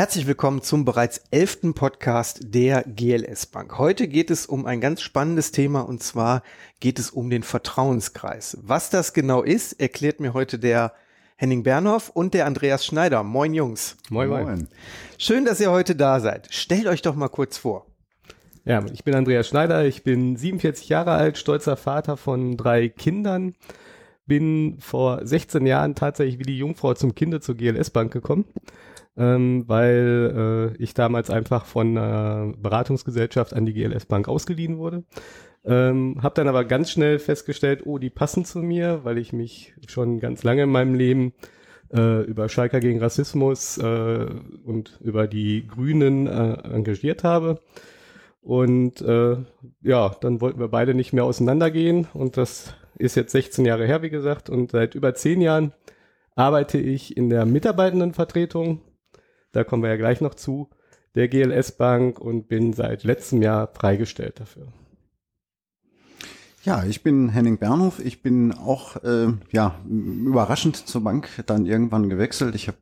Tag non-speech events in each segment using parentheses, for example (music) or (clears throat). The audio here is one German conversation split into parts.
Herzlich willkommen zum bereits elften Podcast der GLS Bank. Heute geht es um ein ganz spannendes Thema und zwar geht es um den Vertrauenskreis. Was das genau ist, erklärt mir heute der Henning Bernhoff und der Andreas Schneider. Moin Jungs. Moin, moin. Schön, dass ihr heute da seid. Stellt euch doch mal kurz vor. Ja, ich bin Andreas Schneider, ich bin 47 Jahre alt, stolzer Vater von drei Kindern, bin vor 16 Jahren tatsächlich wie die Jungfrau zum Kinder zur GLS Bank gekommen ähm, weil äh, ich damals einfach von einer Beratungsgesellschaft an die GLS Bank ausgeliehen wurde. Ähm, habe dann aber ganz schnell festgestellt, oh, die passen zu mir, weil ich mich schon ganz lange in meinem Leben äh, über Schalker gegen Rassismus äh, und über die Grünen äh, engagiert habe. Und äh, ja, dann wollten wir beide nicht mehr auseinandergehen und das ist jetzt 16 Jahre her, wie gesagt, und seit über 10 Jahren arbeite ich in der Mitarbeitendenvertretung da kommen wir ja gleich noch zu, der GLS Bank und bin seit letztem Jahr freigestellt dafür. Ja, ich bin Henning Bernhof. Ich bin auch äh, ja überraschend zur Bank dann irgendwann gewechselt. Ich habe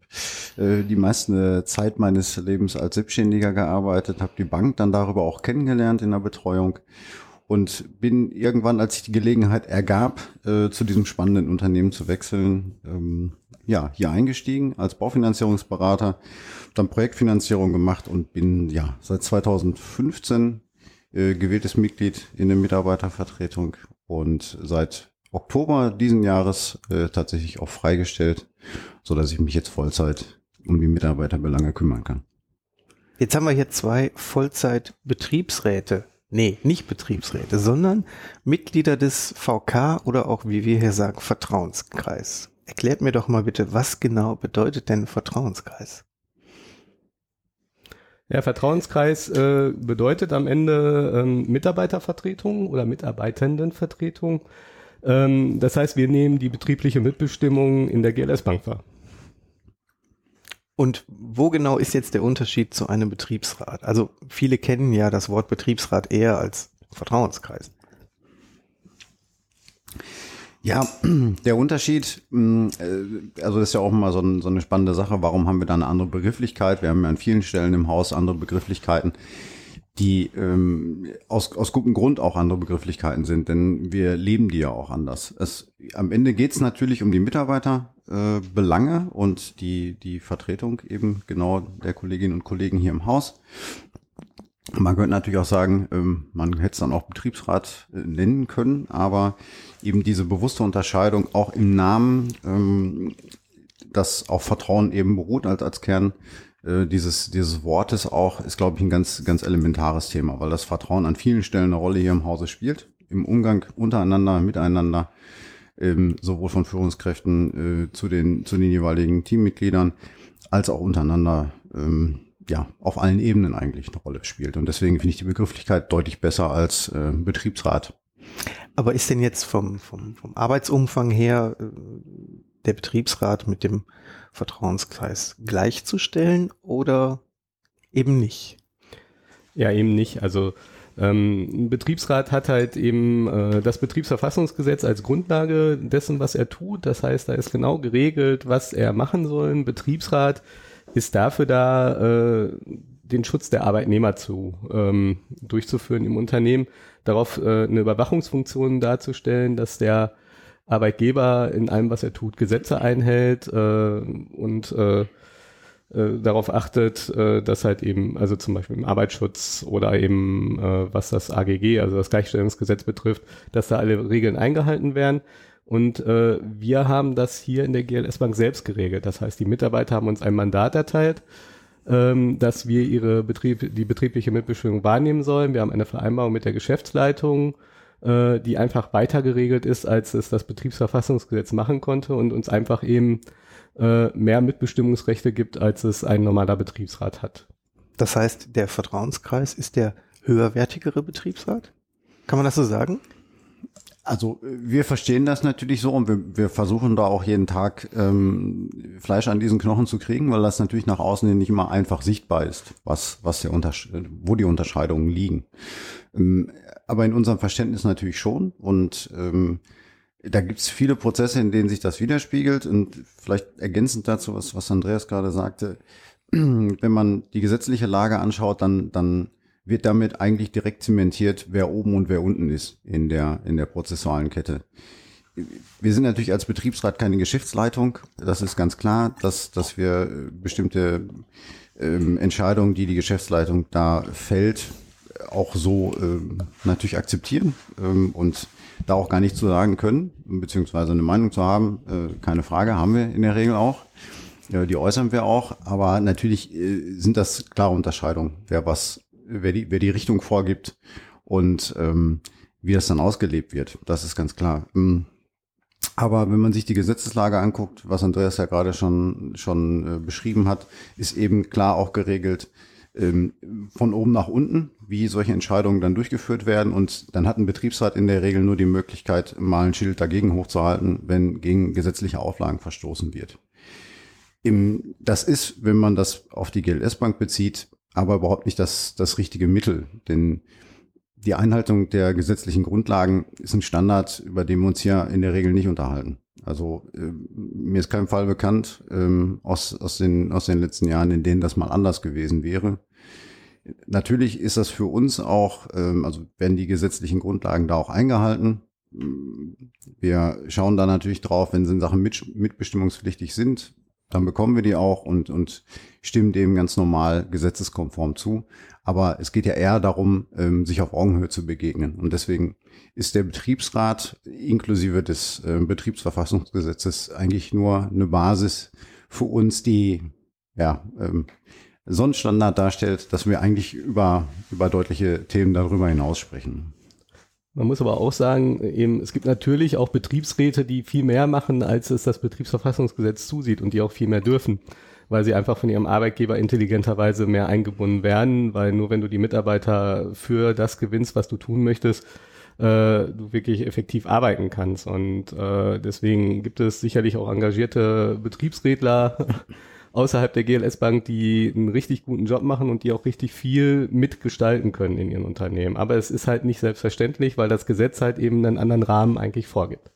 äh, die meiste Zeit meines Lebens als Selbstständiger gearbeitet, habe die Bank dann darüber auch kennengelernt in der Betreuung und bin irgendwann, als sich die Gelegenheit ergab, äh, zu diesem spannenden Unternehmen zu wechseln, ähm, ja, hier eingestiegen als Baufinanzierungsberater, dann Projektfinanzierung gemacht und bin ja seit 2015 äh, gewähltes Mitglied in der Mitarbeitervertretung und seit Oktober diesen Jahres äh, tatsächlich auch freigestellt, so dass ich mich jetzt Vollzeit um die Mitarbeiterbelange kümmern kann. Jetzt haben wir hier zwei Vollzeit-Betriebsräte. Nee, nicht Betriebsräte, sondern Mitglieder des VK oder auch, wie wir hier sagen, Vertrauenskreis. Erklärt mir doch mal bitte, was genau bedeutet denn Vertrauenskreis? Ja, Vertrauenskreis äh, bedeutet am Ende ähm, Mitarbeitervertretung oder Mitarbeitendenvertretung. Ähm, das heißt, wir nehmen die betriebliche Mitbestimmung in der GLS Bank wahr. Und wo genau ist jetzt der Unterschied zu einem Betriebsrat? Also viele kennen ja das Wort Betriebsrat eher als Vertrauenskreis. Ja, (clears throat) der Unterschied, mm, äh, also das ist ja auch mal so, ein, so, eine spannende Sache. Warum haben wir da eine andere Begrifflichkeit? Wir haben ja an vielen Stellen im Haus andere Begrifflichkeiten, die ähm, aus, aus gutem Grund auch andere Begrifflichkeiten sind, denn wir leben die ja auch anders. Es, am Ende geht es natürlich um die Mitarbeiterbelange äh, und die, die Vertretung eben genau der Kolleginnen und Kollegen hier im Haus. Man könnte natürlich auch sagen, ähm, man hätte es dann auch Betriebsrat äh, nennen können, aber eben diese bewusste Unterscheidung auch im Namen, ähm, dass auf Vertrauen eben beruht als, als Kern äh, dieses, dieses Wortes auch, ist, glaube ich, ein ganz, ganz elementares Thema, weil das Vertrauen an vielen Stellen eine Rolle hier im Hause spielt, im Umgang untereinander, miteinander, ähm, sowohl von Führungskräften äh, zu, den, zu den jeweiligen Teammitgliedern, als auch untereinander ja, auf allen Ebenen eigentlich eine Rolle spielt. Und deswegen finde ich die Begrifflichkeit deutlich besser als äh, Betriebsrat. Aber ist denn jetzt vom, vom, vom Arbeitsumfang her äh, der Betriebsrat mit dem Vertrauenskreis gleichzustellen oder eben nicht? Ja, eben nicht. Also ähm, ein Betriebsrat hat halt eben äh, das Betriebsverfassungsgesetz als Grundlage dessen, was er tut. Das heißt, da ist genau geregelt, was er machen soll. Ein Betriebsrat ist dafür da, äh, den Schutz der Arbeitnehmer zu ähm, durchzuführen im Unternehmen, darauf äh, eine Überwachungsfunktion darzustellen, dass der Arbeitgeber in allem, was er tut, Gesetze einhält äh, und äh, äh, darauf achtet, äh, dass halt eben, also zum Beispiel im Arbeitsschutz oder eben äh, was das AGG, also das Gleichstellungsgesetz betrifft, dass da alle Regeln eingehalten werden. Und äh, wir haben das hier in der GLS Bank selbst geregelt. Das heißt, die Mitarbeiter haben uns ein Mandat erteilt, ähm, dass wir ihre Betrieb, die betriebliche Mitbestimmung wahrnehmen sollen. Wir haben eine Vereinbarung mit der Geschäftsleitung, äh, die einfach weiter geregelt ist, als es das Betriebsverfassungsgesetz machen konnte und uns einfach eben äh, mehr Mitbestimmungsrechte gibt, als es ein normaler Betriebsrat hat. Das heißt, der Vertrauenskreis ist der höherwertigere Betriebsrat? Kann man das so sagen? Also wir verstehen das natürlich so und wir, wir versuchen da auch jeden Tag ähm, Fleisch an diesen Knochen zu kriegen, weil das natürlich nach außen hin nicht immer einfach sichtbar ist, was, was der Untersch wo die Unterscheidungen liegen. Ähm, aber in unserem Verständnis natürlich schon und ähm, da gibt es viele Prozesse, in denen sich das widerspiegelt und vielleicht ergänzend dazu, was, was Andreas gerade sagte, (clears throat) wenn man die gesetzliche Lage anschaut, dann, dann wird damit eigentlich direkt zementiert, wer oben und wer unten ist in der, in der prozessualen Kette. Wir sind natürlich als Betriebsrat keine Geschäftsleitung. Das ist ganz klar, dass, dass wir bestimmte ähm, Entscheidungen, die die Geschäftsleitung da fällt, auch so ähm, natürlich akzeptieren ähm, und da auch gar nichts zu sagen können, beziehungsweise eine Meinung zu haben. Äh, keine Frage, haben wir in der Regel auch. Ja, die äußern wir auch, aber natürlich äh, sind das klare Unterscheidungen, wer was, wer die, wer die Richtung vorgibt und ähm, wie das dann ausgelebt wird. Das ist ganz klar. Ähm, aber wenn man sich die Gesetzeslage anguckt, was Andreas ja gerade schon, schon äh, beschrieben hat, ist eben klar auch geregelt, ähm, von oben nach unten, wie solche Entscheidungen dann durchgeführt werden. Und dann hat ein Betriebsrat in der Regel nur die Möglichkeit, mal ein Schild dagegen hochzuhalten, wenn gegen gesetzliche Auflagen verstoßen wird. Im, das ist, wenn man das auf die GLS-Bank bezieht, aber überhaupt nicht das, das richtige Mittel. Denn die Einhaltung der gesetzlichen Grundlagen ist ein Standard, über den wir uns hier in der Regel nicht unterhalten. Also äh, mir ist kein Fall bekannt ähm, aus, aus, den, aus den letzten Jahren, in denen das mal anders gewesen wäre. Natürlich ist das für uns auch, ähm, also werden die gesetzlichen Grundlagen da auch eingehalten. Wir schauen da natürlich drauf, wenn sie in Sachen mit, mitbestimmungspflichtig sind, dann bekommen wir die auch und, und stimmen dem ganz normal gesetzeskonform zu. Aber es geht ja eher darum, ähm, sich auf Augenhöhe zu begegnen. Und deswegen ist der Betriebsrat inklusive des äh, Betriebsverfassungsgesetzes eigentlich nur eine Basis für uns, die ja ähm, so Standard darstellt, dass wir eigentlich über, über deutliche Themen darüber hinaus sprechen. Man muss aber auch sagen, eben, es gibt natürlich auch Betriebsräte, die viel mehr machen, als es das Betriebsverfassungsgesetz zusieht und die auch viel mehr dürfen, weil sie einfach von ihrem Arbeitgeber intelligenterweise mehr eingebunden werden, weil nur wenn du die Mitarbeiter für das gewinnst, was du tun möchtest, äh, du wirklich effektiv arbeiten kannst. Und äh, deswegen gibt es sicherlich auch engagierte Betriebsrätler, außerhalb der GLS Bank, die einen richtig guten Job machen und die auch richtig viel mitgestalten können in ihren Unternehmen. Aber es ist halt nicht selbstverständlich, weil das Gesetz halt eben einen anderen Rahmen eigentlich vorgibt.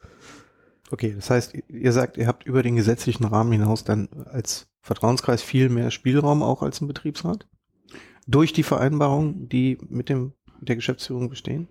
Okay, das heißt, ihr sagt, ihr habt über den gesetzlichen Rahmen hinaus dann als Vertrauenskreis viel mehr Spielraum auch als ein Betriebsrat? Durch die Vereinbarungen, die mit dem der Geschäftsführung bestehen?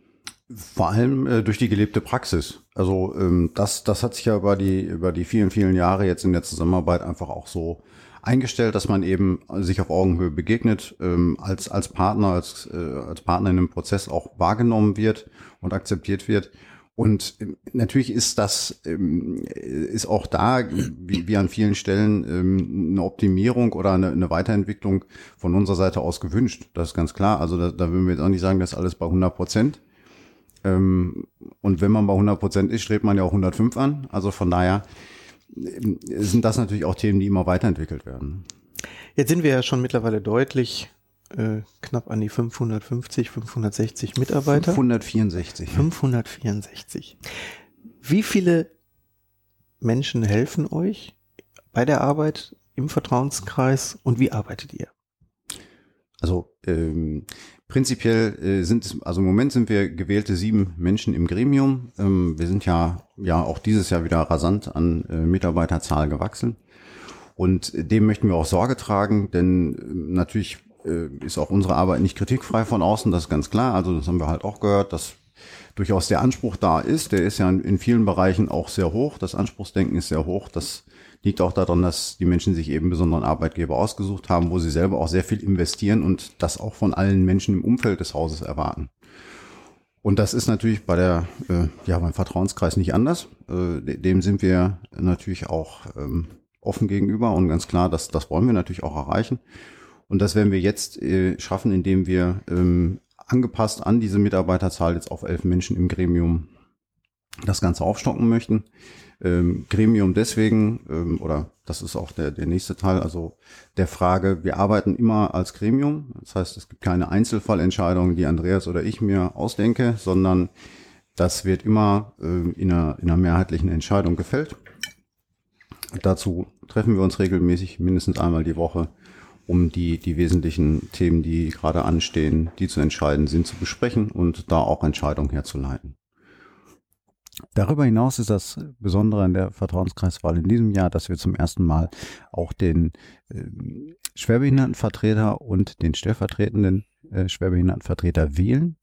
Vor allem äh, durch die gelebte Praxis. Also ähm, das, das hat sich ja über die über die vielen vielen Jahre jetzt in der Zusammenarbeit einfach auch so eingestellt, dass man eben sich auf Augenhöhe begegnet, ähm, als, als Partner, als, äh, als Partner in einem Prozess auch wahrgenommen wird und akzeptiert wird. Und ähm, natürlich ist das, ähm, ist auch da, wie, wie an vielen Stellen, ähm, eine Optimierung oder eine, eine Weiterentwicklung von unserer Seite aus gewünscht. Das ist ganz klar. Also da, da würden wir jetzt auch nicht sagen, das ist alles bei 100 Prozent. Ähm, und wenn man bei 100 Prozent ist, strebt man ja auch 105 an. Also von daher sind das natürlich auch Themen, die immer weiterentwickelt werden. Jetzt sind wir ja schon mittlerweile deutlich äh, knapp an die 550, 560 Mitarbeiter. 564. 564. Wie viele Menschen helfen euch bei der Arbeit im Vertrauenskreis und wie arbeitet ihr? Also ähm, prinzipiell äh, sind, also im Moment sind wir gewählte sieben Menschen im Gremium. Ähm, wir sind ja ja auch dieses Jahr wieder rasant an äh, Mitarbeiterzahl gewachsen. Und dem möchten wir auch Sorge tragen, denn äh, natürlich äh, ist auch unsere Arbeit nicht kritikfrei von außen, das ist ganz klar. Also das haben wir halt auch gehört, dass durchaus der Anspruch da ist. Der ist ja in, in vielen Bereichen auch sehr hoch. Das Anspruchsdenken ist sehr hoch. Das liegt auch daran, dass die Menschen sich eben besonderen Arbeitgeber ausgesucht haben, wo sie selber auch sehr viel investieren und das auch von allen Menschen im Umfeld des Hauses erwarten. Und das ist natürlich bei der, äh, ja, beim Vertrauenskreis nicht anders. Äh, dem sind wir natürlich auch ähm, offen gegenüber und ganz klar, das, das wollen wir natürlich auch erreichen. Und das werden wir jetzt äh, schaffen, indem wir ähm, angepasst an diese Mitarbeiterzahl jetzt auf elf Menschen im Gremium das Ganze aufstocken möchten. Ähm, Gremium deswegen, ähm, oder das ist auch der, der nächste Teil, also der Frage, wir arbeiten immer als Gremium. Das heißt, es gibt keine Einzelfallentscheidungen, die Andreas oder ich mir ausdenke, sondern das wird immer äh, in, einer, in einer mehrheitlichen Entscheidung gefällt. Dazu treffen wir uns regelmäßig mindestens einmal die Woche, um die, die wesentlichen Themen, die gerade anstehen, die zu entscheiden sind, zu besprechen und da auch Entscheidungen herzuleiten. Darüber hinaus ist das Besondere an der Vertrauenskreiswahl in diesem Jahr, dass wir zum ersten Mal auch den äh, Schwerbehindertenvertreter und den stellvertretenden äh, Schwerbehindertenvertreter wählen.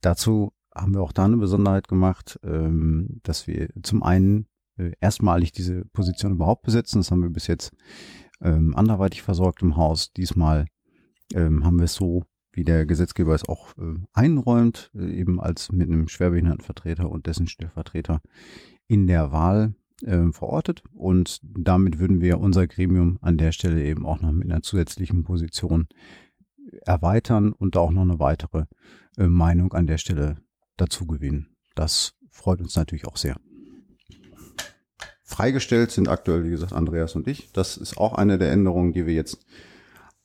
Dazu haben wir auch da eine Besonderheit gemacht, ähm, dass wir zum einen äh, erstmalig diese Position überhaupt besetzen. Das haben wir bis jetzt ähm, anderweitig versorgt im Haus. Diesmal ähm, haben wir es so, wie der Gesetzgeber es auch äh, einräumt, äh, eben als mit einem Schwerbehindertenvertreter und dessen Stellvertreter in der Wahl äh, verortet. Und damit würden wir unser Gremium an der Stelle eben auch noch mit einer zusätzlichen Position erweitern und auch noch eine weitere äh, Meinung an der Stelle dazu gewinnen. Das freut uns natürlich auch sehr. Freigestellt sind aktuell, wie gesagt, Andreas und ich. Das ist auch eine der Änderungen, die wir jetzt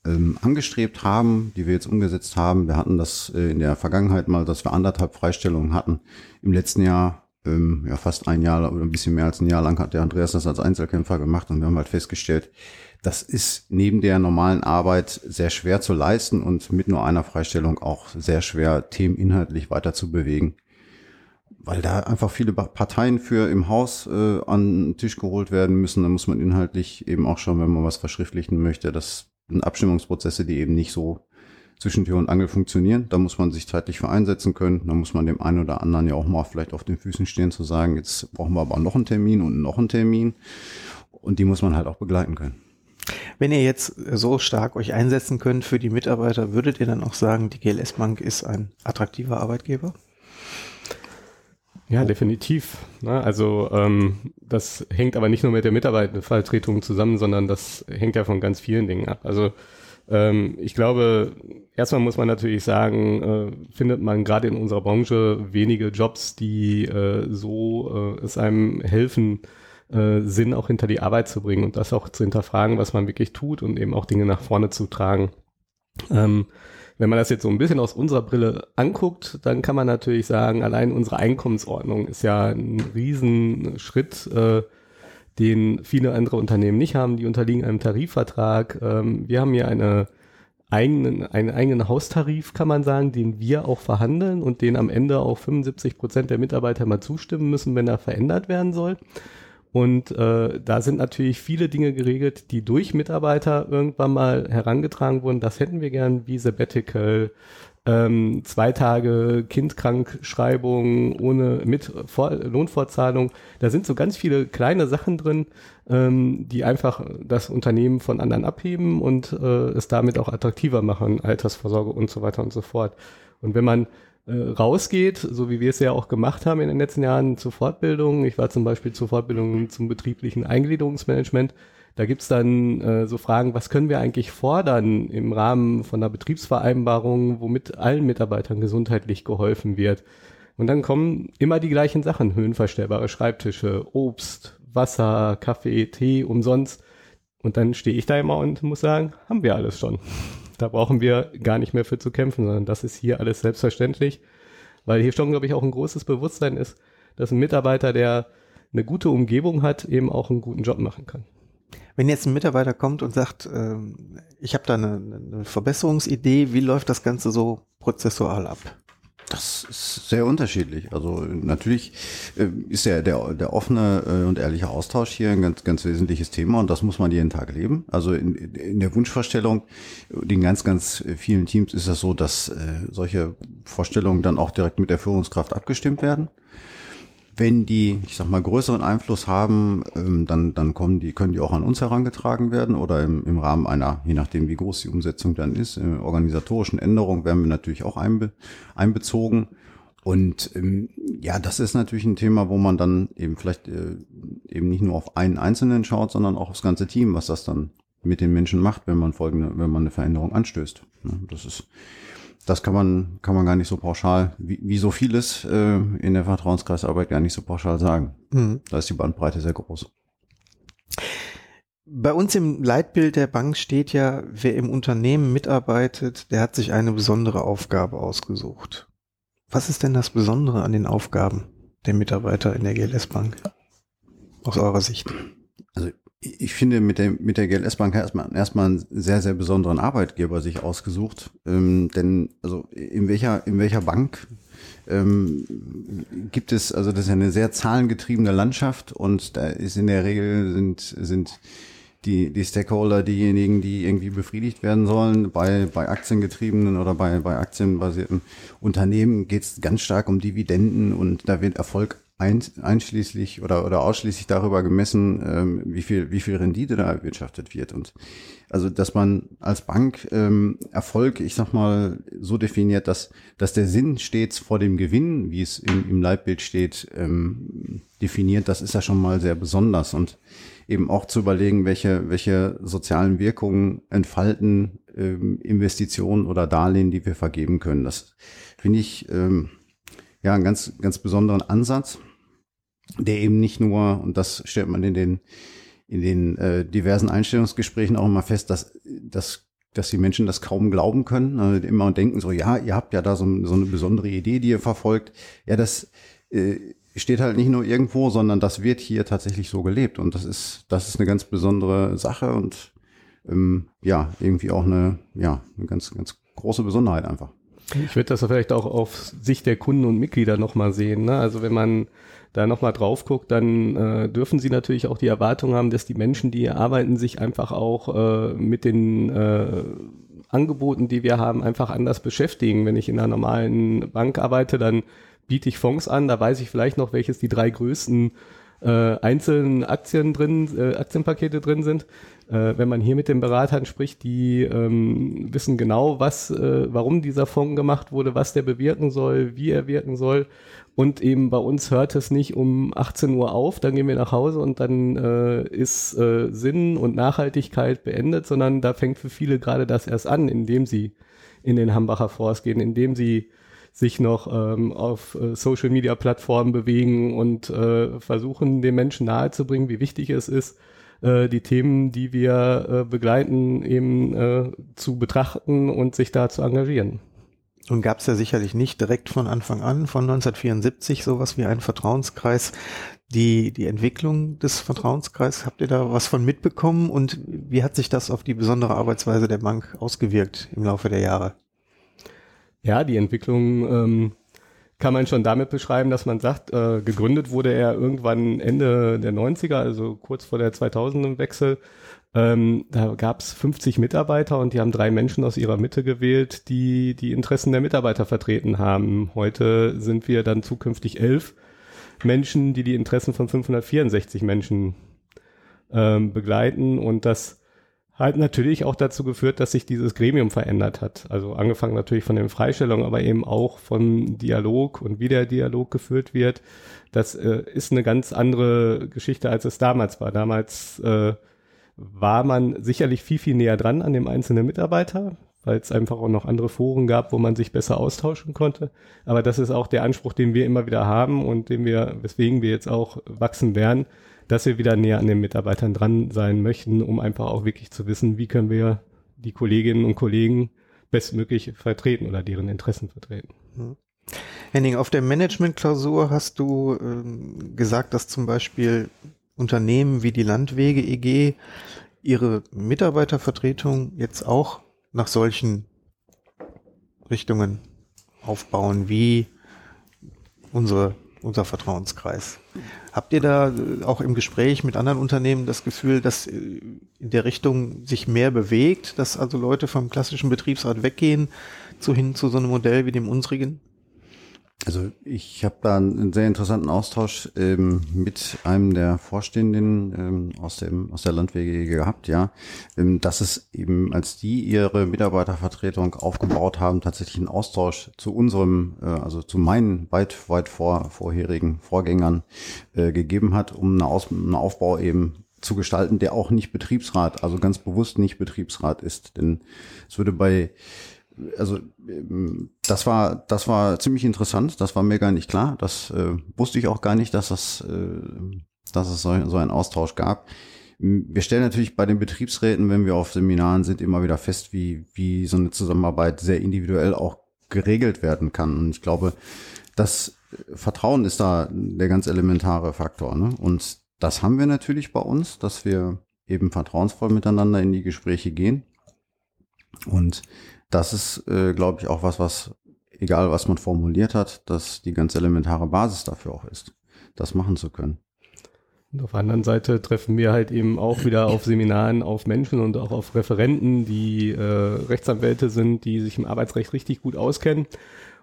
ähm, angestrebt haben, die wir jetzt umgesetzt haben. Wir hatten das äh, in der Vergangenheit mal, dass wir anderthalb Freistellungen hatten. Im letzten Jahr, ähm, ja fast ein Jahr oder ein bisschen mehr als ein Jahr lang hat der Andreas das als Einzelkämpfer gemacht und wir haben halt festgestellt, das ist neben der normalen Arbeit sehr schwer zu leisten und mit nur einer Freistellung auch sehr schwer, Themen inhaltlich weiter zu bewegen weil da einfach viele Parteien für im Haus äh, an den Tisch geholt werden müssen. Da muss man inhaltlich eben auch schauen, wenn man was verschriftlichen möchte. Das sind Abstimmungsprozesse, die eben nicht so zwischen Tür und Angel funktionieren. Da muss man sich zeitlich für einsetzen können. Da muss man dem einen oder anderen ja auch mal vielleicht auf den Füßen stehen, zu sagen, jetzt brauchen wir aber noch einen Termin und noch einen Termin. Und die muss man halt auch begleiten können. Wenn ihr jetzt so stark euch einsetzen könnt für die Mitarbeiter, würdet ihr dann auch sagen, die GLS Bank ist ein attraktiver Arbeitgeber? Ja, definitiv. Ne? Also ähm, das hängt aber nicht nur mit der Mitarbeitervertretung zusammen, sondern das hängt ja von ganz vielen Dingen ab. Also ähm, ich glaube, erstmal muss man natürlich sagen, äh, findet man gerade in unserer Branche wenige Jobs, die äh, so äh, es einem helfen, äh, Sinn auch hinter die Arbeit zu bringen und das auch zu hinterfragen, was man wirklich tut und eben auch Dinge nach vorne zu tragen. Ähm, wenn man das jetzt so ein bisschen aus unserer Brille anguckt, dann kann man natürlich sagen, allein unsere Einkommensordnung ist ja ein Riesenschritt, äh, den viele andere Unternehmen nicht haben. Die unterliegen einem Tarifvertrag. Ähm, wir haben hier eine eigenen, einen eigenen Haustarif, kann man sagen, den wir auch verhandeln und den am Ende auch 75 Prozent der Mitarbeiter mal zustimmen müssen, wenn er verändert werden soll. Und äh, da sind natürlich viele Dinge geregelt, die durch Mitarbeiter irgendwann mal herangetragen wurden. Das hätten wir gern, wie Sabbatical, ähm, zwei Tage Kindkrankschreibung ohne mit Vor Lohnfortzahlung. Da sind so ganz viele kleine Sachen drin, ähm, die einfach das Unternehmen von anderen abheben und äh, es damit auch attraktiver machen, Altersvorsorge und so weiter und so fort. Und wenn man rausgeht, so wie wir es ja auch gemacht haben in den letzten Jahren zur Fortbildung. Ich war zum Beispiel zur Fortbildung zum betrieblichen Eingliederungsmanagement. Da gibt's dann äh, so Fragen, was können wir eigentlich fordern im Rahmen von einer Betriebsvereinbarung, womit allen Mitarbeitern gesundheitlich geholfen wird. Und dann kommen immer die gleichen Sachen, höhenverstellbare Schreibtische, Obst, Wasser, Kaffee, Tee, umsonst. Und dann stehe ich da immer und muss sagen, haben wir alles schon. Da brauchen wir gar nicht mehr für zu kämpfen, sondern das ist hier alles selbstverständlich, weil hier schon, glaube ich, auch ein großes Bewusstsein ist, dass ein Mitarbeiter, der eine gute Umgebung hat, eben auch einen guten Job machen kann. Wenn jetzt ein Mitarbeiter kommt und sagt, ähm, ich habe da eine, eine Verbesserungsidee, wie läuft das Ganze so prozessual ab? Das ist sehr unterschiedlich. Also natürlich äh, ist ja der, der offene äh, und ehrliche Austausch hier ein ganz, ganz wesentliches Thema und das muss man jeden Tag leben. Also in, in der Wunschvorstellung, in ganz, ganz vielen Teams ist das so, dass äh, solche Vorstellungen dann auch direkt mit der Führungskraft abgestimmt werden. Wenn die, ich sag mal, größeren Einfluss haben, ähm, dann, dann kommen die, können die auch an uns herangetragen werden oder im, im Rahmen einer, je nachdem wie groß die Umsetzung dann ist, äh, organisatorischen Änderungen werden wir natürlich auch einbe, einbezogen. Und ähm, ja, das ist natürlich ein Thema, wo man dann eben vielleicht äh, eben nicht nur auf einen Einzelnen schaut, sondern auch aufs ganze Team, was das dann mit den Menschen macht, wenn man folgende, wenn man eine Veränderung anstößt. Das ist das kann man, kann man gar nicht so pauschal, wie, wie so vieles äh, in der Vertrauenskreisarbeit gar nicht so pauschal sagen. Mhm. Da ist die Bandbreite sehr groß. Bei uns im Leitbild der Bank steht ja, wer im Unternehmen mitarbeitet, der hat sich eine besondere Aufgabe ausgesucht. Was ist denn das Besondere an den Aufgaben der Mitarbeiter in der GLS Bank aus eurer Sicht? Also ich finde, mit der, mit der GLS-Bank erstmal, erstmal einen sehr, sehr besonderen Arbeitgeber sich ausgesucht. Ähm, denn, also, in welcher, in welcher Bank ähm, gibt es, also das ist eine sehr zahlengetriebene Landschaft und da ist in der Regel sind, sind die, die Stakeholder diejenigen, die irgendwie befriedigt werden sollen. Bei, bei aktiengetriebenen oder bei, bei aktienbasierten Unternehmen geht es ganz stark um Dividenden und da wird Erfolg ein, einschließlich oder, oder ausschließlich darüber gemessen, ähm, wie viel, wie viel Rendite da erwirtschaftet wird. Und also, dass man als Bank ähm, Erfolg, ich sag mal, so definiert, dass, dass der Sinn stets vor dem Gewinn, wie es im, im Leitbild steht, ähm, definiert, das ist ja schon mal sehr besonders. Und eben auch zu überlegen, welche, welche sozialen Wirkungen entfalten ähm, Investitionen oder Darlehen, die wir vergeben können. Das finde ich ähm, ja einen ganz, ganz besonderen Ansatz, der eben nicht nur, und das stellt man in den, in den äh, diversen Einstellungsgesprächen auch immer fest, dass, dass dass die Menschen das kaum glauben können, also immer denken so, ja, ihr habt ja da so, so eine besondere Idee, die ihr verfolgt. Ja, das äh, steht halt nicht nur irgendwo, sondern das wird hier tatsächlich so gelebt. Und das ist, das ist eine ganz besondere Sache und ähm, ja, irgendwie auch eine, ja, eine ganz, ganz große Besonderheit einfach. Ich würde das vielleicht auch auf Sicht der Kunden und Mitglieder nochmal sehen. Ne? Also wenn man da nochmal drauf guckt, dann äh, dürfen sie natürlich auch die Erwartung haben, dass die Menschen, die hier arbeiten, sich einfach auch äh, mit den äh, Angeboten, die wir haben, einfach anders beschäftigen. Wenn ich in einer normalen Bank arbeite, dann biete ich Fonds an, da weiß ich vielleicht noch, welches die drei größten äh, einzelnen Aktien drin, äh, Aktienpakete drin sind. Äh, wenn man hier mit den Beratern spricht, die ähm, wissen genau, was, äh, warum dieser Fonds gemacht wurde, was der bewirken soll, wie er wirken soll. Und eben bei uns hört es nicht um 18 Uhr auf, dann gehen wir nach Hause und dann äh, ist äh, Sinn und Nachhaltigkeit beendet, sondern da fängt für viele gerade das erst an, indem sie in den Hambacher Forst gehen, indem sie sich noch ähm, auf äh, Social Media Plattformen bewegen und äh, versuchen, den Menschen nahezubringen, wie wichtig es ist, äh, die Themen, die wir äh, begleiten, eben äh, zu betrachten und sich da zu engagieren. Nun gab es ja sicherlich nicht direkt von Anfang an, von 1974, sowas wie einen Vertrauenskreis. Die, die Entwicklung des Vertrauenskreises, habt ihr da was von mitbekommen und wie hat sich das auf die besondere Arbeitsweise der Bank ausgewirkt im Laufe der Jahre? Ja, die Entwicklung ähm, kann man schon damit beschreiben, dass man sagt, äh, gegründet wurde er irgendwann Ende der 90er, also kurz vor der 2000er Wechsel. Ähm, da gab es 50 Mitarbeiter und die haben drei Menschen aus ihrer Mitte gewählt, die die Interessen der Mitarbeiter vertreten haben. Heute sind wir dann zukünftig elf Menschen, die die Interessen von 564 Menschen ähm, begleiten und das halt natürlich auch dazu geführt, dass sich dieses Gremium verändert hat. Also angefangen natürlich von den Freistellungen, aber eben auch von Dialog und wie der Dialog geführt wird. Das äh, ist eine ganz andere Geschichte, als es damals war. Damals äh, war man sicherlich viel, viel näher dran an dem einzelnen Mitarbeiter, weil es einfach auch noch andere Foren gab, wo man sich besser austauschen konnte. Aber das ist auch der Anspruch, den wir immer wieder haben und den wir, weswegen wir jetzt auch wachsen werden, dass wir wieder näher an den Mitarbeitern dran sein möchten, um einfach auch wirklich zu wissen, wie können wir die Kolleginnen und Kollegen bestmöglich vertreten oder deren Interessen vertreten. Mhm. Henning, auf der Management-Klausur hast du ähm, gesagt, dass zum Beispiel Unternehmen wie die Landwege EG ihre Mitarbeitervertretung jetzt auch nach solchen Richtungen aufbauen wie unsere unser Vertrauenskreis. Habt ihr da äh, auch im Gespräch mit anderen Unternehmen das Gefühl, dass äh, in der Richtung sich mehr bewegt, dass also Leute vom klassischen Betriebsrat weggehen zu hin zu so einem Modell wie dem unsrigen? Also ich habe da einen sehr interessanten Austausch ähm, mit einem der Vorstehenden ähm, aus dem aus der Landwege gehabt, ja, ähm, dass es eben als die ihre Mitarbeitervertretung aufgebaut haben, tatsächlich einen Austausch zu unserem, äh, also zu meinen weit weit vor vorherigen Vorgängern äh, gegeben hat, um eine Aus einen Aufbau eben zu gestalten, der auch nicht Betriebsrat, also ganz bewusst nicht Betriebsrat ist, denn es würde bei also ähm, das war das war ziemlich interessant. Das war mir gar nicht klar. Das äh, wusste ich auch gar nicht, dass das äh, dass es so, so einen Austausch gab. Wir stellen natürlich bei den Betriebsräten, wenn wir auf Seminaren sind, immer wieder fest, wie wie so eine Zusammenarbeit sehr individuell auch geregelt werden kann. Und ich glaube, das Vertrauen ist da der ganz elementare Faktor. Ne? Und das haben wir natürlich bei uns, dass wir eben vertrauensvoll miteinander in die Gespräche gehen. Und das ist, äh, glaube ich, auch was, was egal was man formuliert hat, dass die ganz elementare Basis dafür auch ist, das machen zu können. Und auf der anderen Seite treffen wir halt eben auch wieder auf Seminaren auf Menschen und auch auf Referenten, die äh, Rechtsanwälte sind, die sich im Arbeitsrecht richtig gut auskennen.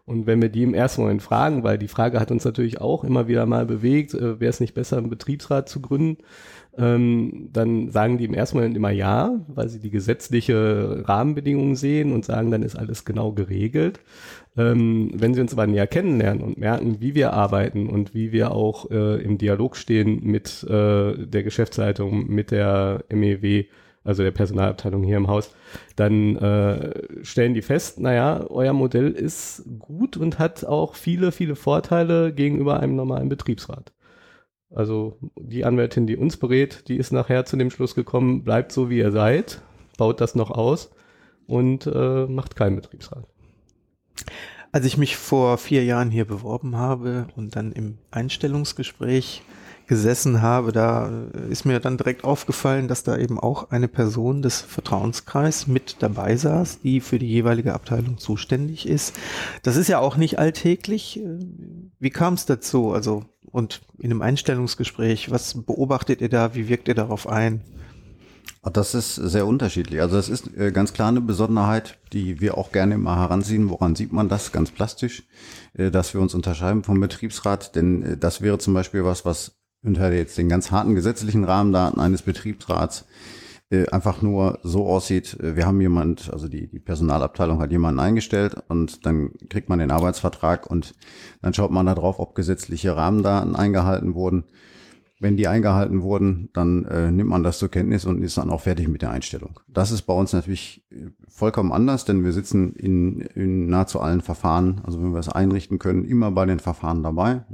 Und wenn wir die im ersten Moment fragen, weil die Frage hat uns natürlich auch immer wieder mal bewegt, äh, wäre es nicht besser, einen Betriebsrat zu gründen, ähm, dann sagen die im ersten Moment immer ja, weil sie die gesetzliche Rahmenbedingungen sehen und sagen, dann ist alles genau geregelt. Ähm, wenn sie uns aber näher kennenlernen und merken, wie wir arbeiten und wie wir auch äh, im Dialog stehen mit äh, der Geschäftsleitung, mit der MEW, also der Personalabteilung hier im Haus, dann äh, stellen die fest, naja, euer Modell ist gut und hat auch viele, viele Vorteile gegenüber einem normalen Betriebsrat. Also die Anwältin, die uns berät, die ist nachher zu dem Schluss gekommen, bleibt so wie ihr seid, baut das noch aus und äh, macht keinen Betriebsrat. Als ich mich vor vier Jahren hier beworben habe und dann im Einstellungsgespräch gesessen habe, da ist mir dann direkt aufgefallen, dass da eben auch eine Person des Vertrauenskreises mit dabei saß, die für die jeweilige Abteilung zuständig ist. Das ist ja auch nicht alltäglich. Wie kam es dazu? Also und in einem Einstellungsgespräch, was beobachtet ihr da? Wie wirkt ihr darauf ein? Das ist sehr unterschiedlich. Also das ist äh, ganz klar eine Besonderheit, die wir auch gerne immer heranziehen. Woran sieht man das ganz plastisch, äh, dass wir uns unterscheiden vom Betriebsrat? Denn äh, das wäre zum Beispiel was, was unter jetzt den ganz harten gesetzlichen Rahmendaten eines Betriebsrats äh, einfach nur so aussieht, äh, wir haben jemand, also die, die Personalabteilung hat jemanden eingestellt und dann kriegt man den Arbeitsvertrag und dann schaut man da drauf, ob gesetzliche Rahmendaten eingehalten wurden. Wenn die eingehalten wurden, dann äh, nimmt man das zur Kenntnis und ist dann auch fertig mit der Einstellung. Das ist bei uns natürlich äh, vollkommen anders, denn wir sitzen in, in nahezu allen Verfahren, also wenn wir es einrichten können, immer bei den Verfahren dabei.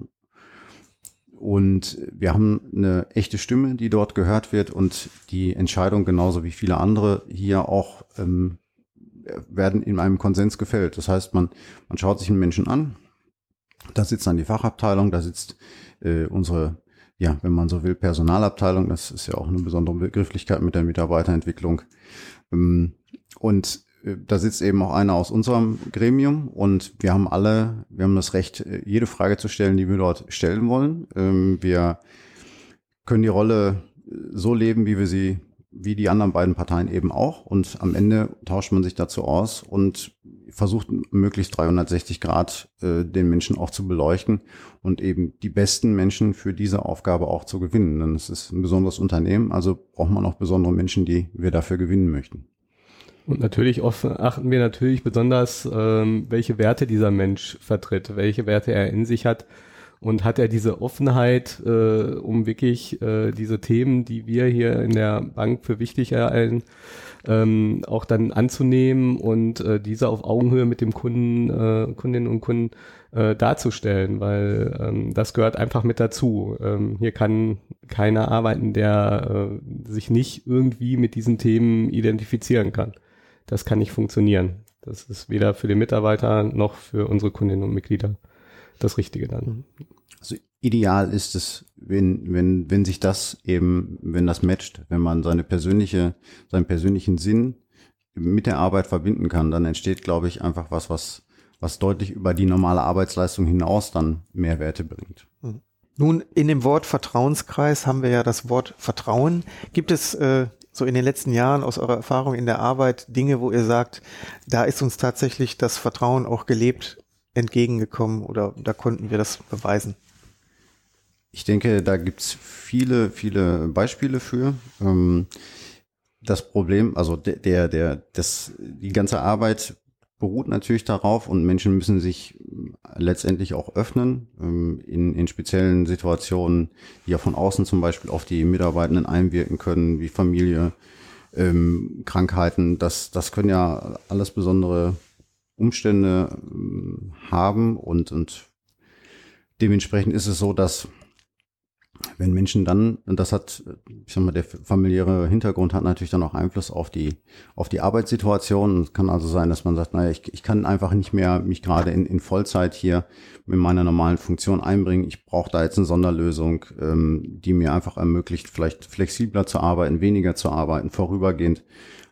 Und wir haben eine echte Stimme, die dort gehört wird und die Entscheidung genauso wie viele andere hier auch ähm, werden in einem Konsens gefällt. Das heißt, man, man schaut sich einen Menschen an, da sitzt dann die Fachabteilung, da sitzt äh, unsere, ja, wenn man so will, Personalabteilung, das ist ja auch eine besondere Begrifflichkeit mit der Mitarbeiterentwicklung. Ähm, und da sitzt eben auch einer aus unserem Gremium und wir haben alle, wir haben das Recht, jede Frage zu stellen, die wir dort stellen wollen. Ähm, wir können die Rolle so leben, wie wir sie, wie die anderen beiden Parteien eben auch. Und am Ende tauscht man sich dazu aus und versucht möglichst 360 Grad äh, den Menschen auch zu beleuchten und eben die besten Menschen für diese Aufgabe auch zu gewinnen. Denn es ist ein besonderes Unternehmen, also braucht man auch besondere Menschen, die wir dafür gewinnen möchten. Und natürlich achten wir natürlich besonders, ähm, welche Werte dieser Mensch vertritt, welche Werte er in sich hat. Und hat er diese Offenheit, äh, um wirklich äh, diese Themen, die wir hier in der Bank für wichtig erhalten, ähm, auch dann anzunehmen und äh, diese auf Augenhöhe mit dem Kunden, äh, Kundinnen und Kunden äh, darzustellen, weil ähm, das gehört einfach mit dazu. Ähm, hier kann keiner arbeiten, der äh, sich nicht irgendwie mit diesen Themen identifizieren kann das kann nicht funktionieren. Das ist weder für den Mitarbeiter noch für unsere Kundinnen und Mitglieder das Richtige dann. Also ideal ist es, wenn, wenn, wenn sich das eben, wenn das matcht, wenn man seine persönliche, seinen persönlichen Sinn mit der Arbeit verbinden kann, dann entsteht, glaube ich, einfach was, was, was deutlich über die normale Arbeitsleistung hinaus dann Mehrwerte bringt. Nun, in dem Wort Vertrauenskreis haben wir ja das Wort Vertrauen. Gibt es äh, so in den letzten Jahren aus eurer Erfahrung in der Arbeit Dinge, wo ihr sagt, da ist uns tatsächlich das Vertrauen auch gelebt entgegengekommen oder da konnten wir das beweisen? Ich denke, da gibt's viele, viele Beispiele für. Ähm, das Problem, also der, der, das, die ganze Arbeit beruht natürlich darauf und Menschen müssen sich letztendlich auch öffnen ähm, in, in speziellen Situationen, die ja von außen zum Beispiel auf die Mitarbeitenden einwirken können, wie Familie, ähm, Krankheiten. Das, das können ja alles besondere Umstände ähm, haben und, und dementsprechend ist es so, dass wenn Menschen dann, und das hat, ich sag mal, der familiäre Hintergrund hat natürlich dann auch Einfluss auf die, auf die Arbeitssituation. Es kann also sein, dass man sagt, naja, ich, ich kann einfach nicht mehr mich gerade in, in Vollzeit hier mit meiner normalen Funktion einbringen. Ich brauche da jetzt eine Sonderlösung, ähm, die mir einfach ermöglicht, vielleicht flexibler zu arbeiten, weniger zu arbeiten, vorübergehend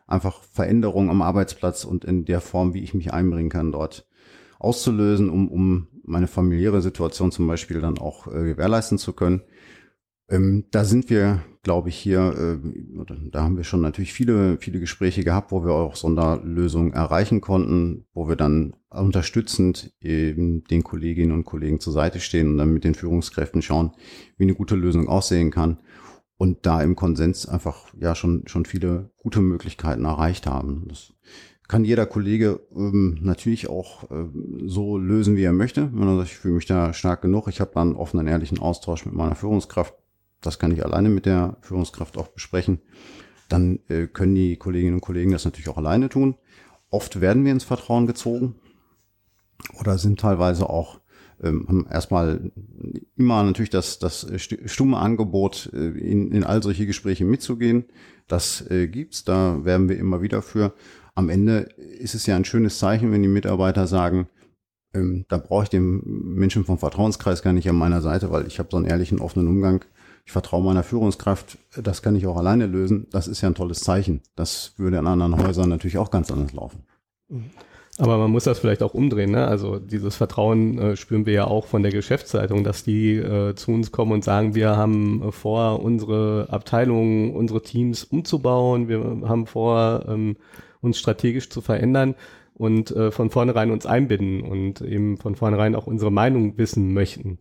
einfach Veränderungen am Arbeitsplatz und in der Form, wie ich mich einbringen kann dort auszulösen, um, um meine familiäre Situation zum Beispiel dann auch äh, gewährleisten zu können. Ähm, da sind wir, glaube ich, hier, äh, da haben wir schon natürlich viele, viele Gespräche gehabt, wo wir auch Sonderlösungen erreichen konnten, wo wir dann unterstützend eben den Kolleginnen und Kollegen zur Seite stehen und dann mit den Führungskräften schauen, wie eine gute Lösung aussehen kann. Und da im Konsens einfach ja schon, schon viele gute Möglichkeiten erreicht haben. Das kann jeder Kollege ähm, natürlich auch äh, so lösen, wie er möchte. Wenn er sagt, ich fühle mich da stark genug, ich habe dann einen offenen, ehrlichen Austausch mit meiner Führungskraft, das kann ich alleine mit der Führungskraft auch besprechen, dann äh, können die Kolleginnen und Kollegen das natürlich auch alleine tun. Oft werden wir ins Vertrauen gezogen oder sind teilweise auch ähm, erstmal immer natürlich das, das stumme Angebot, äh, in, in all solche Gespräche mitzugehen. Das äh, gibt's, da werben wir immer wieder für. Am Ende ist es ja ein schönes Zeichen, wenn die Mitarbeiter sagen, ähm, da brauche ich den Menschen vom Vertrauenskreis gar nicht an meiner Seite, weil ich habe so einen ehrlichen, offenen Umgang ich vertraue meiner Führungskraft, das kann ich auch alleine lösen, das ist ja ein tolles Zeichen. Das würde in anderen Häusern natürlich auch ganz anders laufen. Aber man muss das vielleicht auch umdrehen. Ne? Also dieses Vertrauen äh, spüren wir ja auch von der Geschäftsleitung, dass die äh, zu uns kommen und sagen, wir haben vor, unsere Abteilungen, unsere Teams umzubauen. Wir haben vor, ähm, uns strategisch zu verändern und äh, von vornherein uns einbinden und eben von vornherein auch unsere Meinung wissen möchten.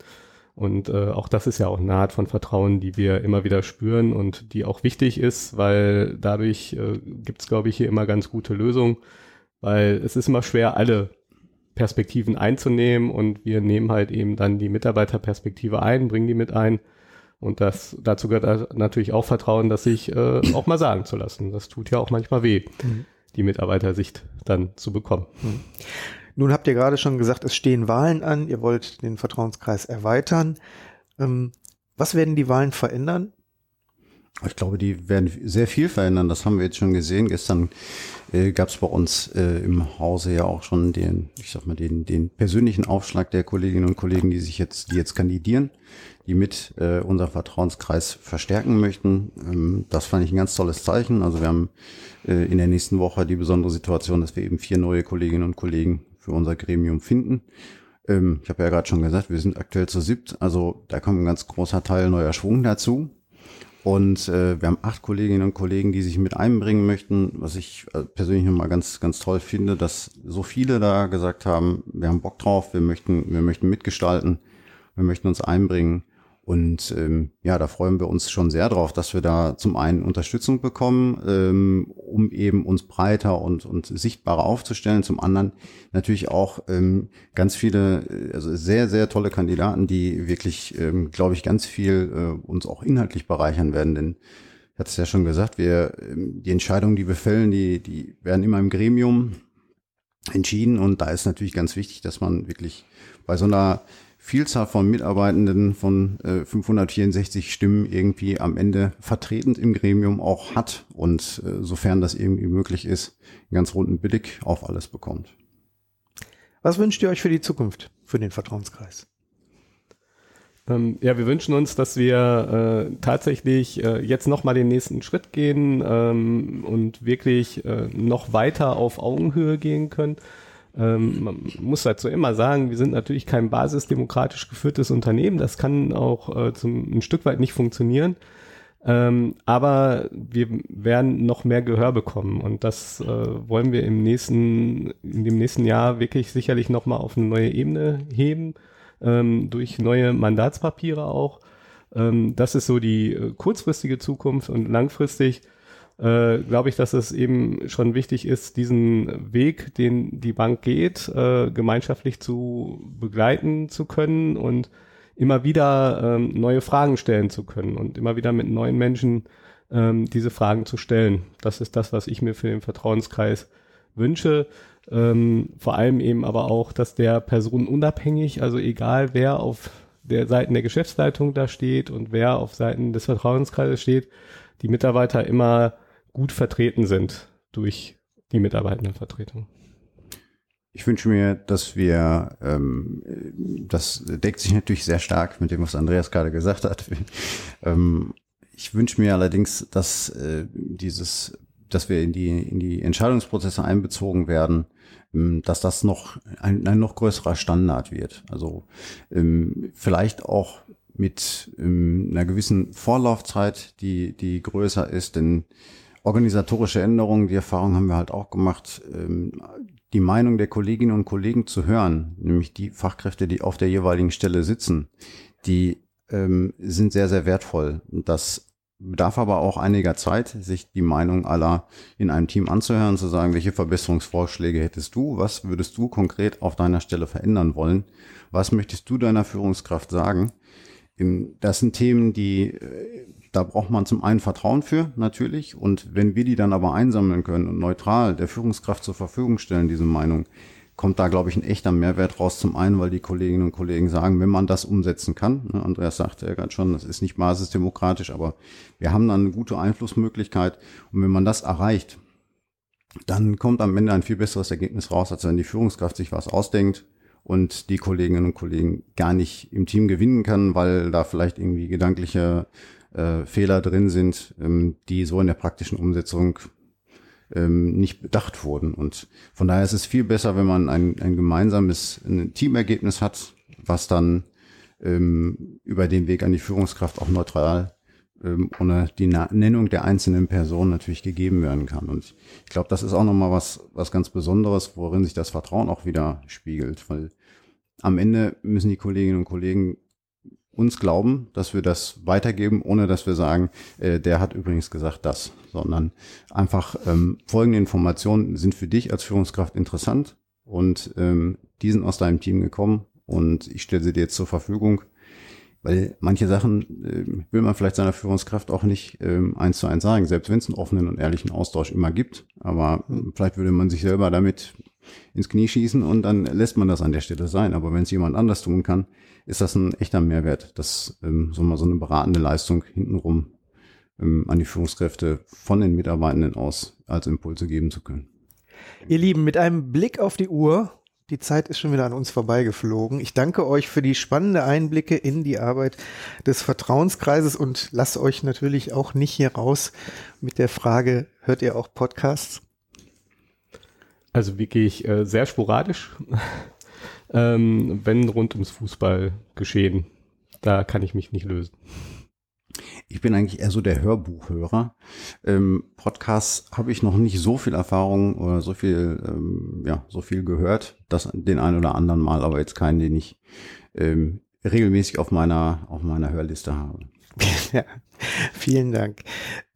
Und äh, auch das ist ja auch eine Art von Vertrauen, die wir immer wieder spüren und die auch wichtig ist, weil dadurch äh, gibt es, glaube ich, hier immer ganz gute Lösungen, weil es ist immer schwer, alle Perspektiven einzunehmen und wir nehmen halt eben dann die Mitarbeiterperspektive ein, bringen die mit ein. Und das dazu gehört natürlich auch Vertrauen, das sich äh, auch mal sagen zu lassen. Das tut ja auch manchmal weh, mhm. die Mitarbeitersicht dann zu bekommen. Mhm. Nun habt ihr gerade schon gesagt, es stehen Wahlen an, ihr wollt den Vertrauenskreis erweitern. Ähm, was werden die Wahlen verändern? Ich glaube, die werden sehr viel verändern. Das haben wir jetzt schon gesehen. Gestern äh, gab es bei uns äh, im Hause ja auch schon den, ich sag mal, den, den persönlichen Aufschlag der Kolleginnen und Kollegen, die sich jetzt, die jetzt kandidieren, die mit äh, unser Vertrauenskreis verstärken möchten. Ähm, das fand ich ein ganz tolles Zeichen. Also wir haben äh, in der nächsten Woche die besondere Situation, dass wir eben vier neue Kolleginnen und Kollegen für unser Gremium finden. Ähm, ich habe ja gerade schon gesagt, wir sind aktuell zu siebt, also da kommt ein ganz großer Teil neuer Schwung dazu. Und äh, wir haben acht Kolleginnen und Kollegen, die sich mit einbringen möchten, was ich äh, persönlich nochmal ganz, ganz toll finde, dass so viele da gesagt haben, wir haben Bock drauf, wir möchten, wir möchten mitgestalten, wir möchten uns einbringen. Und ähm, ja, da freuen wir uns schon sehr drauf, dass wir da zum einen Unterstützung bekommen, ähm, um eben uns breiter und, und sichtbarer aufzustellen. Zum anderen natürlich auch ähm, ganz viele, äh, also sehr, sehr tolle Kandidaten, die wirklich, ähm, glaube ich, ganz viel äh, uns auch inhaltlich bereichern werden. Denn ich hatte es ja schon gesagt, wir, ähm, die Entscheidungen, die wir fällen, die, die werden immer im Gremium entschieden. Und da ist natürlich ganz wichtig, dass man wirklich bei so einer Vielzahl von Mitarbeitenden von äh, 564 Stimmen irgendwie am Ende vertretend im Gremium auch hat und äh, sofern das irgendwie möglich ist, einen ganz runden Blick auf alles bekommt. Was wünscht ihr euch für die Zukunft, für den Vertrauenskreis? Ähm, ja, wir wünschen uns, dass wir äh, tatsächlich äh, jetzt nochmal den nächsten Schritt gehen ähm, und wirklich äh, noch weiter auf Augenhöhe gehen können ähm, man muss dazu immer sagen, wir sind natürlich kein basisdemokratisch geführtes Unternehmen. Das kann auch äh, zum, ein Stück weit nicht funktionieren. Ähm, aber wir werden noch mehr Gehör bekommen und das äh, wollen wir im nächsten, in dem nächsten Jahr wirklich sicherlich nochmal auf eine neue Ebene heben, ähm, durch neue Mandatspapiere auch. Ähm, das ist so die äh, kurzfristige Zukunft und langfristig äh, glaube ich, dass es eben schon wichtig ist, diesen Weg, den die Bank geht, äh, gemeinschaftlich zu begleiten zu können und immer wieder ähm, neue Fragen stellen zu können und immer wieder mit neuen Menschen ähm, diese Fragen zu stellen. Das ist das, was ich mir für den Vertrauenskreis wünsche. Ähm, vor allem eben aber auch, dass der Person unabhängig, also egal wer auf der Seiten der Geschäftsleitung da steht und wer auf Seiten des Vertrauenskreises steht, die Mitarbeiter immer gut vertreten sind durch die Mitarbeitendenvertretung. Ich wünsche mir, dass wir, ähm, das deckt sich natürlich sehr stark mit dem, was Andreas gerade gesagt hat. (laughs) ähm, ich wünsche mir allerdings, dass äh, dieses dass wir in die, in die Entscheidungsprozesse einbezogen werden, ähm, dass das noch ein, ein noch größerer Standard wird. Also ähm, vielleicht auch mit ähm, einer gewissen Vorlaufzeit, die, die größer ist, denn organisatorische Änderungen, die Erfahrung haben wir halt auch gemacht, ähm, die Meinung der Kolleginnen und Kollegen zu hören, nämlich die Fachkräfte, die auf der jeweiligen Stelle sitzen, die ähm, sind sehr, sehr wertvoll. Das bedarf aber auch einiger Zeit, sich die Meinung aller in einem Team anzuhören, zu sagen, welche Verbesserungsvorschläge hättest du, was würdest du konkret auf deiner Stelle verändern wollen, was möchtest du deiner Führungskraft sagen. Das sind Themen, die, äh, da braucht man zum einen Vertrauen für, natürlich, und wenn wir die dann aber einsammeln können und neutral der Führungskraft zur Verfügung stellen, diese Meinung, kommt da, glaube ich, ein echter Mehrwert raus. Zum einen, weil die Kolleginnen und Kollegen sagen, wenn man das umsetzen kann, ne, Andreas sagte ja gerade schon, das ist nicht basisdemokratisch, aber wir haben dann eine gute Einflussmöglichkeit. Und wenn man das erreicht, dann kommt am Ende ein viel besseres Ergebnis raus, als wenn die Führungskraft sich was ausdenkt und die Kolleginnen und Kollegen gar nicht im Team gewinnen kann, weil da vielleicht irgendwie gedankliche äh, Fehler drin sind, ähm, die so in der praktischen Umsetzung ähm, nicht bedacht wurden. Und von daher ist es viel besser, wenn man ein, ein gemeinsames ein Teamergebnis hat, was dann ähm, über den Weg an die Führungskraft auch neutral ähm, ohne die Nennung der einzelnen Personen natürlich gegeben werden kann. Und ich glaube, das ist auch nochmal was, was ganz Besonderes, worin sich das Vertrauen auch wieder spiegelt, weil am Ende müssen die Kolleginnen und Kollegen uns glauben, dass wir das weitergeben, ohne dass wir sagen, äh, der hat übrigens gesagt das, sondern einfach ähm, folgende Informationen sind für dich als Führungskraft interessant und ähm, die sind aus deinem Team gekommen und ich stelle sie dir jetzt zur Verfügung, weil manche Sachen äh, will man vielleicht seiner Führungskraft auch nicht ähm, eins zu eins sagen, selbst wenn es einen offenen und ehrlichen Austausch immer gibt, aber äh, vielleicht würde man sich selber damit ins Knie schießen und dann lässt man das an der Stelle sein. Aber wenn es jemand anders tun kann, ist das ein echter Mehrwert, das ähm, so mal so eine beratende Leistung hintenrum ähm, an die Führungskräfte von den Mitarbeitenden aus als Impulse geben zu können. Ihr Lieben, mit einem Blick auf die Uhr, die Zeit ist schon wieder an uns vorbeigeflogen. Ich danke euch für die spannende Einblicke in die Arbeit des Vertrauenskreises und lasse euch natürlich auch nicht hier raus mit der Frage, hört ihr auch Podcasts? Also wirklich äh, sehr sporadisch, (laughs) ähm, wenn rund ums Fußball geschehen. Da kann ich mich nicht lösen. Ich bin eigentlich eher so der Hörbuchhörer. Ähm, Podcasts habe ich noch nicht so viel Erfahrung oder so viel, ähm, ja, so viel gehört. Das den einen oder anderen Mal, aber jetzt keinen, den ich ähm, regelmäßig auf meiner, auf meiner Hörliste habe. (laughs) Ja, vielen Dank.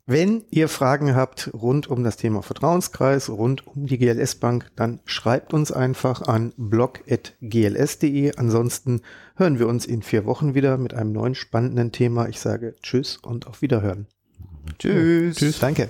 Wenn ihr Fragen habt rund um das Thema Vertrauenskreis, rund um die GLS Bank, dann schreibt uns einfach an blog.gls.de. Ansonsten hören wir uns in vier Wochen wieder mit einem neuen spannenden Thema. Ich sage Tschüss und auf Wiederhören. Tschüss. Tschüss. Danke.